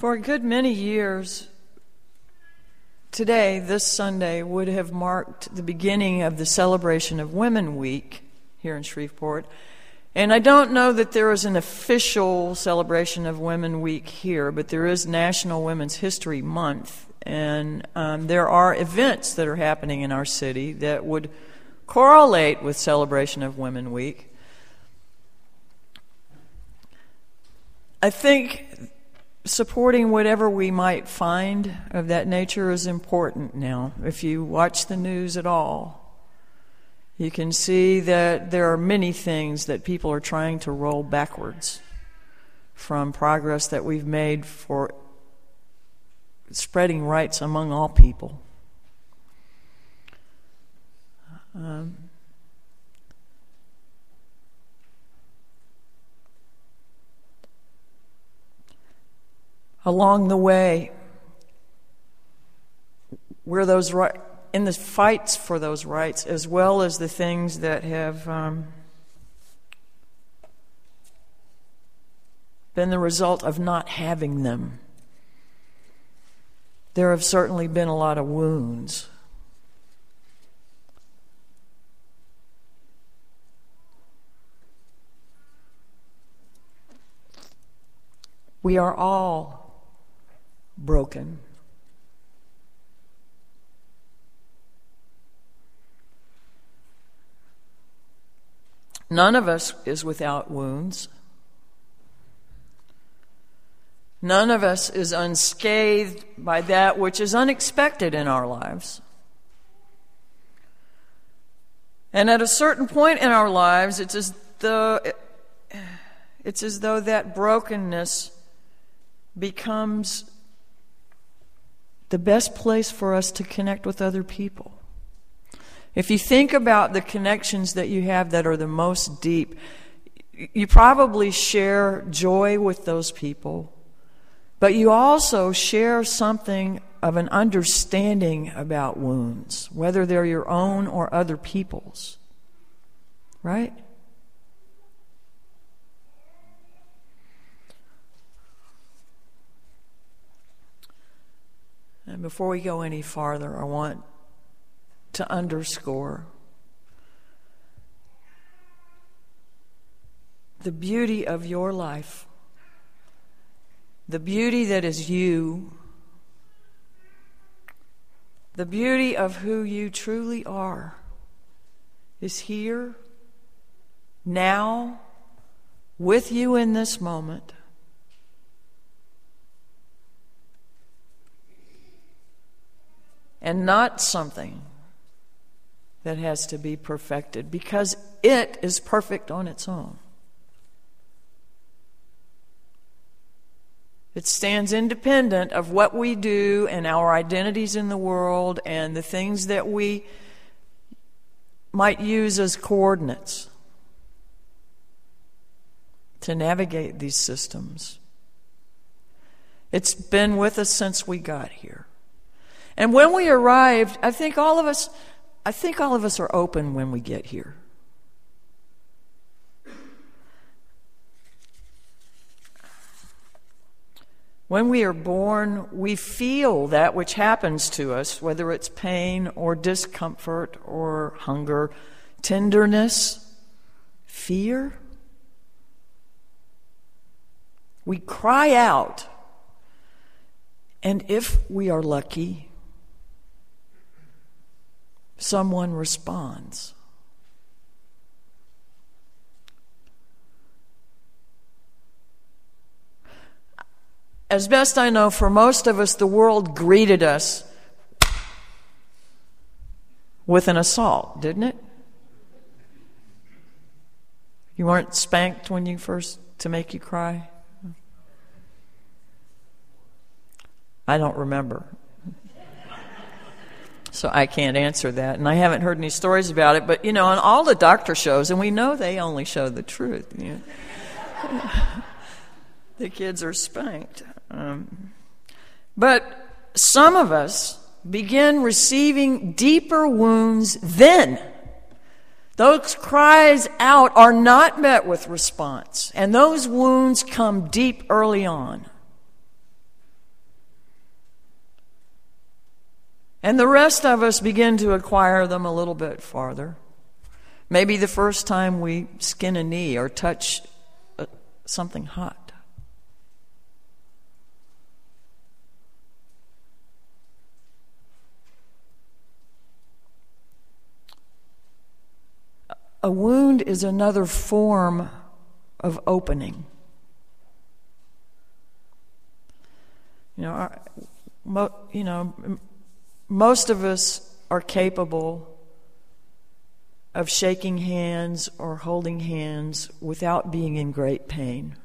For a good many years, today, this Sunday, would have marked the beginning of the celebration of Women Week here in Shreveport. And I don't know that there is an official celebration of Women Week here, but there is National Women's History Month. And um, there are events that are happening in our city that would correlate with celebration of Women Week. I think supporting whatever we might find of that nature is important now. If you watch the news at all, you can see that there are many things that people are trying to roll backwards from progress that we've made for spreading rights among all people. Um, along the way where those right in the fights for those rights as well as the things that have um, been the result of not having them. There have certainly been a lot of wounds. We are all broken. None of us is without wounds. None of us is unscathed by that which is unexpected in our lives. And at a certain point in our lives, it's as though, it's as though that brokenness becomes the best place for us to connect with other people. If you think about the connections that you have that are the most deep, you probably share joy with those people, but you also share something of an understanding about wounds, whether they're your own or other people's. Right? And before we go any farther, I want to underscore the beauty of your life, the beauty that is you, the beauty of who you truly are is here, now, with you in this moment. And not something that has to be perfected because it is perfect on its own. It stands independent of what we do and our identities in the world and the things that we might use as coordinates to navigate these systems. It's been with us since we got here. And when we arrived, I think all of us, I think all of us are open when we get here. When we are born, we feel that which happens to us, whether it's pain or discomfort or hunger, tenderness, fear. We cry out, and if we are lucky, someone responds. As best I know, for most of us, the world greeted us with an assault, didn't it? You weren't spanked when you first to make you cry? I don't remember. So I can't answer that. And I haven't heard any stories about it. But, you know, on all the doctor shows, and we know they only show the truth, you know, the kids are spanked. Um, but some of us begin receiving deeper wounds then. Those cries out are not met with response, and those wounds come deep early on. And the rest of us begin to acquire them a little bit farther. Maybe the first time we skin a knee or touch uh, something hot. A wound is another form of opening. You know, our, you know, most of us are capable of shaking hands or holding hands without being in great pain.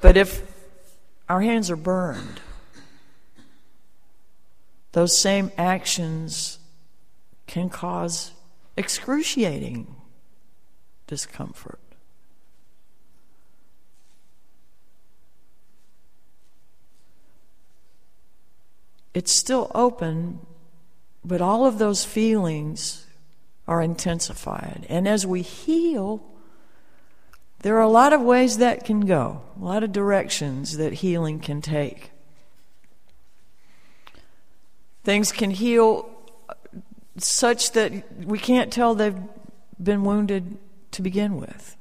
But if our hands are burned, those same actions can cause excruciating discomfort. It's still open, but all of those feelings are intensified. And as we heal, there are a lot of ways that can go, a lot of directions that healing can take. Things can heal such that we can't tell they've been wounded to begin with.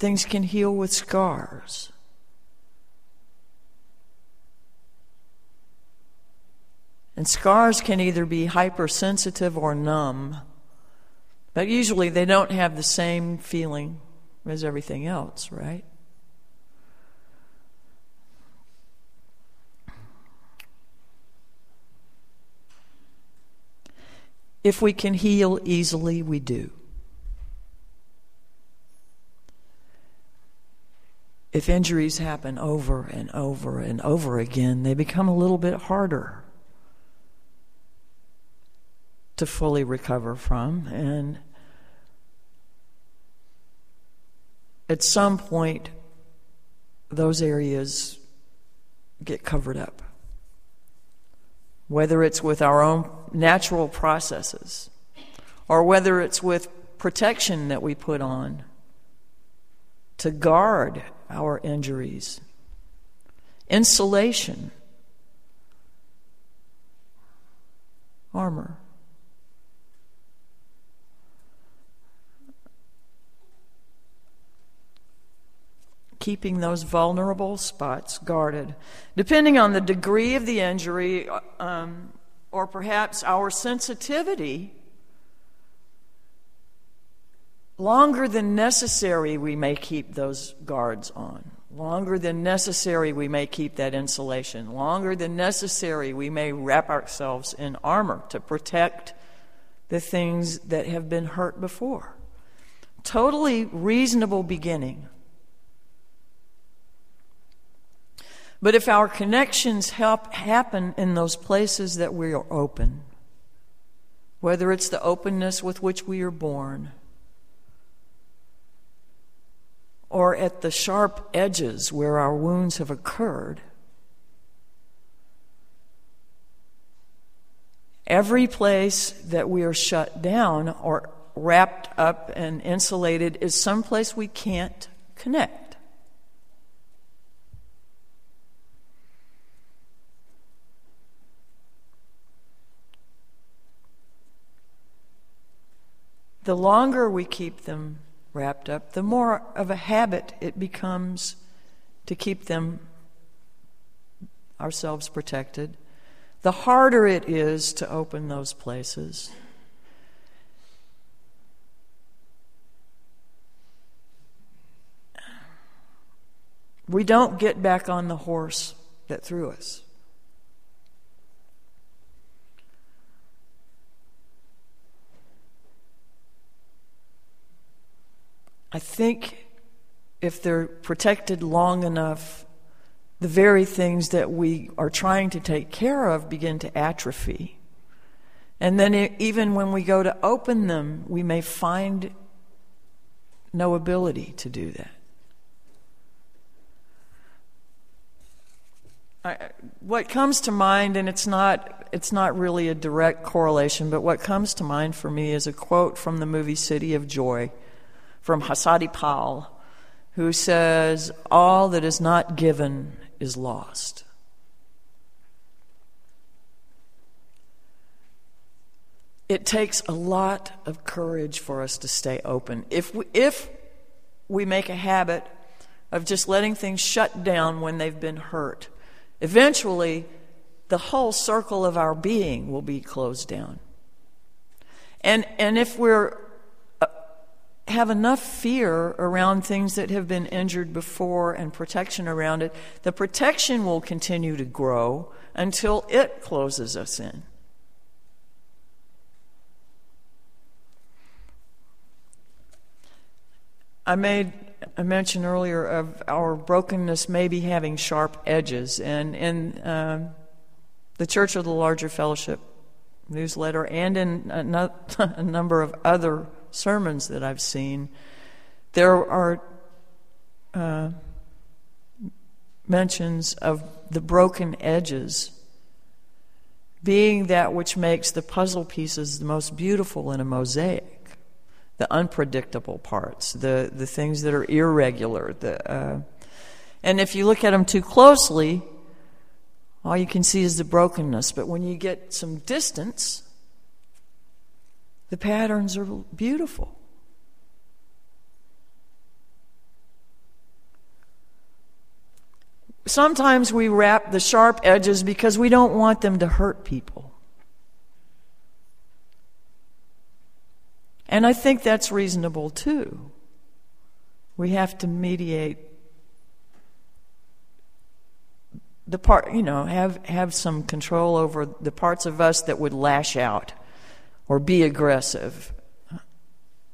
Things can heal with scars. And scars can either be hypersensitive or numb, but usually they don't have the same feeling as everything else, right? If we can heal easily, we do. If injuries happen over and over and over again, they become a little bit harder to fully recover from. And at some point, those areas get covered up whether it's with our own natural processes or whether it's with protection that we put on to guard our injuries, insulation, armor. keeping those vulnerable spots guarded. Depending on the degree of the injury, um, or perhaps our sensitivity, longer than necessary, we may keep those guards on. Longer than necessary, we may keep that insulation. Longer than necessary, we may wrap ourselves in armor to protect the things that have been hurt before. Totally reasonable beginning. But if our connections help happen in those places that we are open, whether it's the openness with which we are born, or at the sharp edges where our wounds have occurred, every place that we are shut down or wrapped up and insulated is someplace we can't connect. the longer we keep them wrapped up, the more of a habit it becomes to keep them ourselves protected, the harder it is to open those places. We don't get back on the horse that threw us. I think if they're protected long enough, the very things that we are trying to take care of begin to atrophy. And then, even when we go to open them, we may find no ability to do that. I, what comes to mind, and it's not, it's not really a direct correlation, but what comes to mind for me is a quote from the movie City of Joy from Hasari Pal, who says, All that is not given is lost. It takes a lot of courage for us to stay open. If we, if we make a habit of just letting things shut down when they've been hurt, eventually the whole circle of our being will be closed down. And, and if we're have enough fear around things that have been injured before and protection around it, the protection will continue to grow until it closes us in. I made a mention earlier of our brokenness maybe having sharp edges, and in uh, the Church of the Larger Fellowship newsletter and in a, a number of other sermons that I've seen, there are uh, mentions of the broken edges being that which makes the puzzle pieces the most beautiful in a mosaic the unpredictable parts, the, the things that are irregular. The, uh, and if you look at them too closely, all you can see is the brokenness. But when you get some distance, the patterns are beautiful. Sometimes we wrap the sharp edges because we don't want them to hurt people. And I think that's reasonable too. We have to mediate the part, you know, have, have some control over the parts of us that would lash out or be aggressive.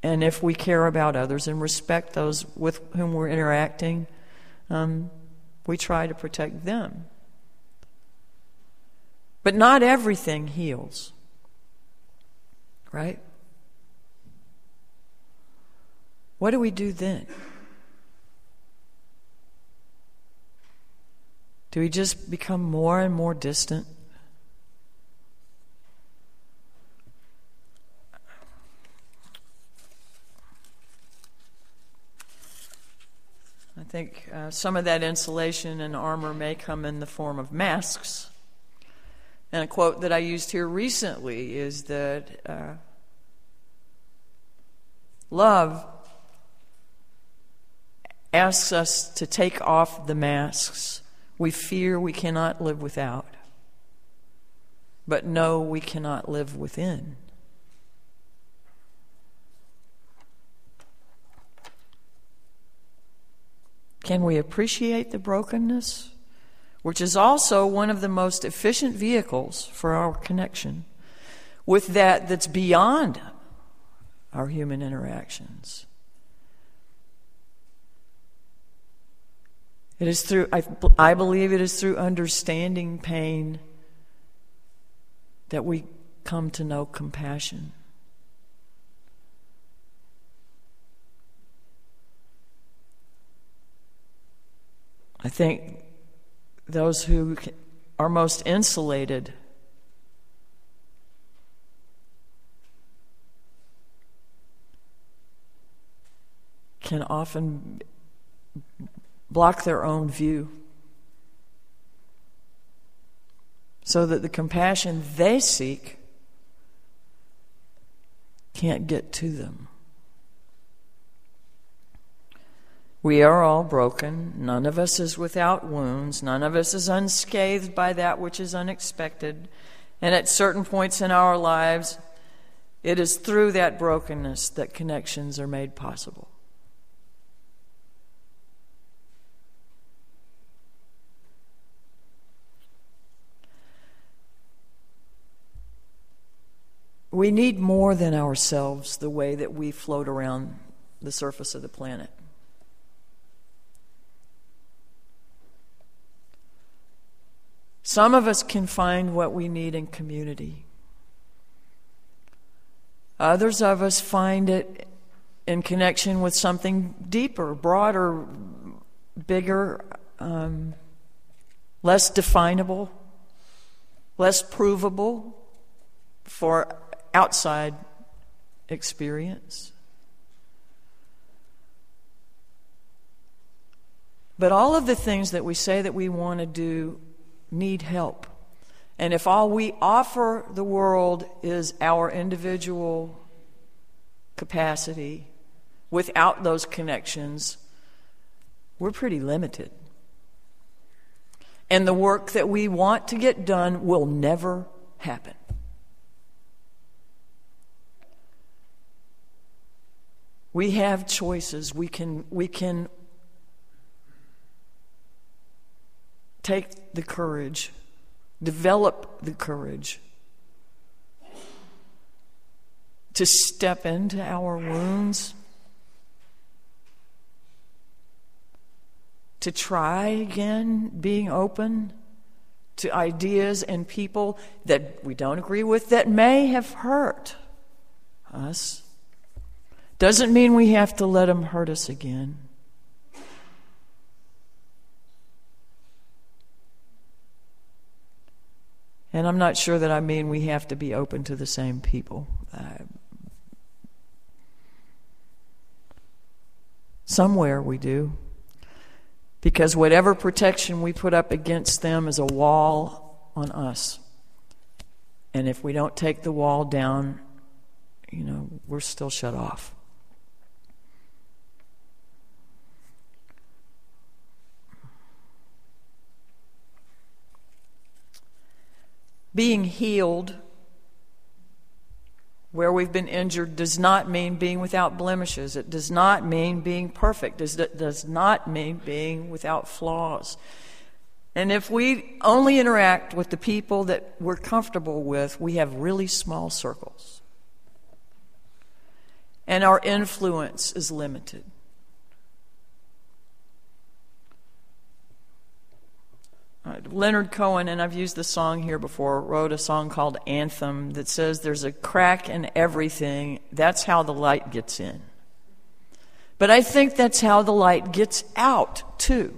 And if we care about others and respect those with whom we're interacting, um, we try to protect them. But not everything heals, right? What do we do then? Do we just become more and more distant? Think uh, some of that insulation and armor may come in the form of masks. And a quote that I used here recently is that uh, love asks us to take off the masks we fear we cannot live without, but know we cannot live within. Can we appreciate the brokenness, which is also one of the most efficient vehicles for our connection with that that's beyond our human interactions? It is through, I, I believe it is through understanding pain that we come to know compassion. I think those who are most insulated can often block their own view. So that the compassion they seek can't get to them. We are all broken. None of us is without wounds. None of us is unscathed by that which is unexpected. And at certain points in our lives, it is through that brokenness that connections are made possible. We need more than ourselves the way that we float around the surface of the planet. Some of us can find what we need in community. Others of us find it in connection with something deeper, broader, bigger, um, less definable, less provable for outside experience. But all of the things that we say that we want to do need help. And if all we offer the world is our individual capacity without those connections, we're pretty limited. And the work that we want to get done will never happen. We have choices. We can, we can take the courage, develop the courage to step into our wounds, to try again being open to ideas and people that we don't agree with that may have hurt us. Doesn't mean we have to let them hurt us again. And I'm not sure that I mean we have to be open to the same people. Uh, somewhere we do. Because whatever protection we put up against them is a wall on us. And if we don't take the wall down, you know, we're still shut off. Being healed where we've been injured does not mean being without blemishes. It does not mean being perfect. It does not mean being without flaws. And if we only interact with the people that we're comfortable with, we have really small circles. And our influence is limited. Uh, Leonard Cohen, and I've used the song here before, wrote a song called Anthem that says there's a crack in everything. That's how the light gets in. But I think that's how the light gets out, too.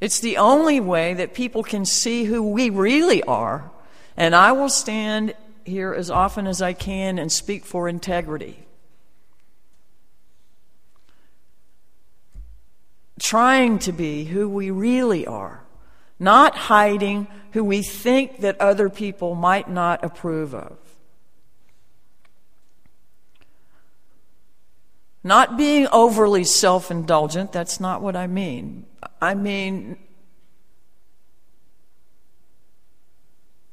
It's the only way that people can see who we really are. And I will stand here as often as I can and speak for integrity. Trying to be who we really are, not hiding who we think that other people might not approve of. Not being overly self indulgent, that's not what I mean. I mean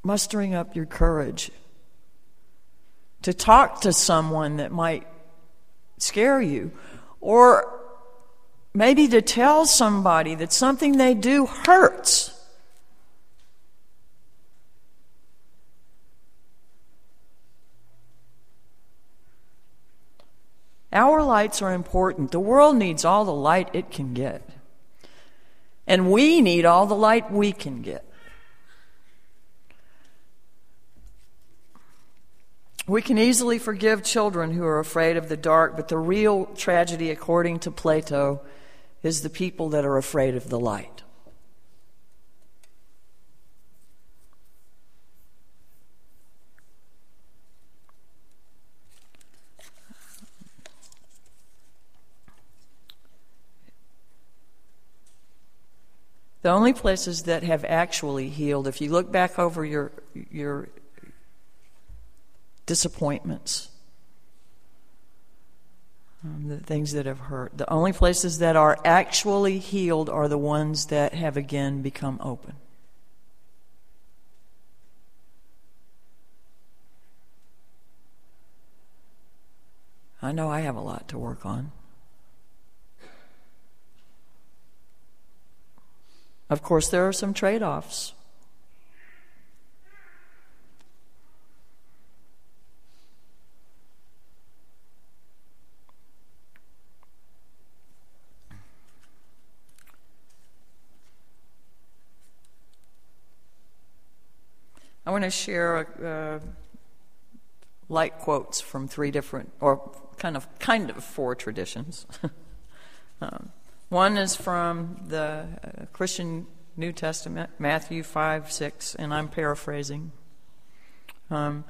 mustering up your courage to talk to someone that might scare you or maybe to tell somebody that something they do hurts. Our lights are important. The world needs all the light it can get. And we need all the light we can get. We can easily forgive children who are afraid of the dark, but the real tragedy, according to Plato, is the people that are afraid of the light. The only places that have actually healed, if you look back over your, your disappointments, um, the things that have hurt. The only places that are actually healed are the ones that have again become open. I know I have a lot to work on. Of course, there are some trade offs. I want to share uh, light quotes from three different, or kind of, kind of four traditions. um, one is from the uh, Christian New Testament, Matthew 5, 6, and I'm paraphrasing. Um,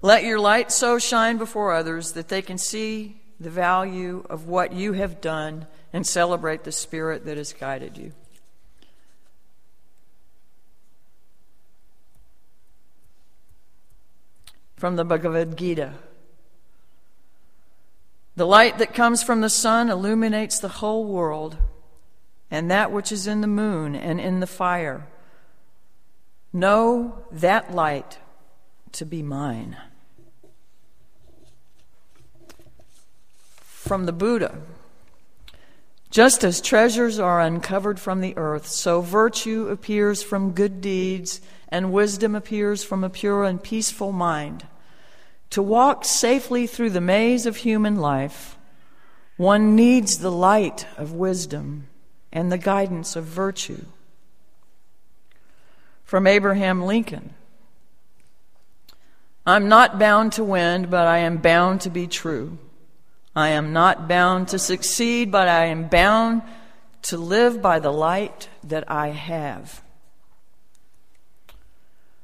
Let your light so shine before others that they can see the value of what you have done and celebrate the spirit that has guided you. From the Bhagavad Gita. The light that comes from the sun illuminates the whole world, and that which is in the moon and in the fire. Know that light to be mine. From the Buddha. Just as treasures are uncovered from the earth, so virtue appears from good deeds, and wisdom appears from a pure and peaceful mind. To walk safely through the maze of human life, one needs the light of wisdom and the guidance of virtue. From Abraham Lincoln I'm not bound to win, but I am bound to be true. I am not bound to succeed, but I am bound to live by the light that I have.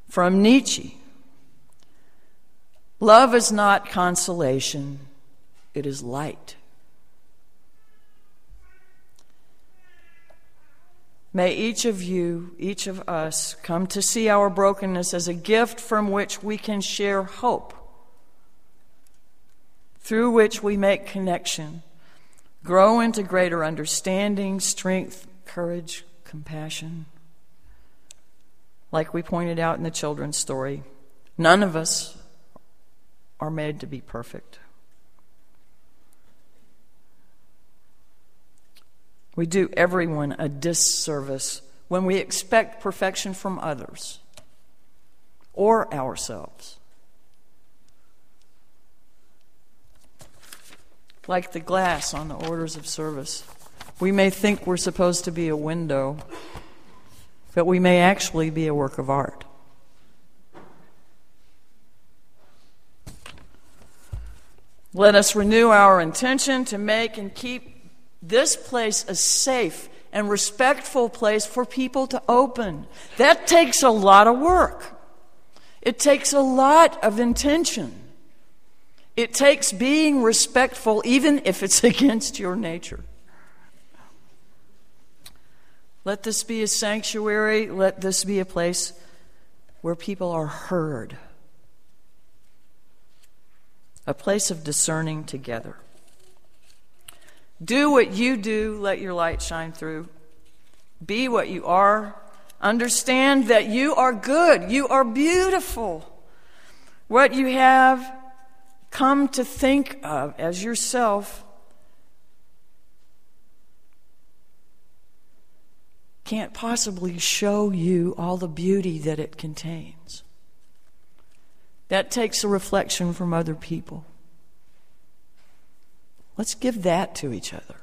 From Nietzsche Love is not consolation, it is light. May each of you, each of us, come to see our brokenness as a gift from which we can share hope, through which we make connection, grow into greater understanding, strength, courage, compassion. Like we pointed out in the children's story, none of us are made to be perfect. We do everyone a disservice when we expect perfection from others or ourselves. Like the glass on the orders of service, we may think we're supposed to be a window, but we may actually be a work of art. Let us renew our intention to make and keep this place a safe and respectful place for people to open. That takes a lot of work. It takes a lot of intention. It takes being respectful, even if it's against your nature. Let this be a sanctuary. Let this be a place where people are heard a place of discerning together. Do what you do, let your light shine through. Be what you are. Understand that you are good, you are beautiful. What you have come to think of as yourself can't possibly show you all the beauty that it contains. That takes a reflection from other people. Let's give that to each other.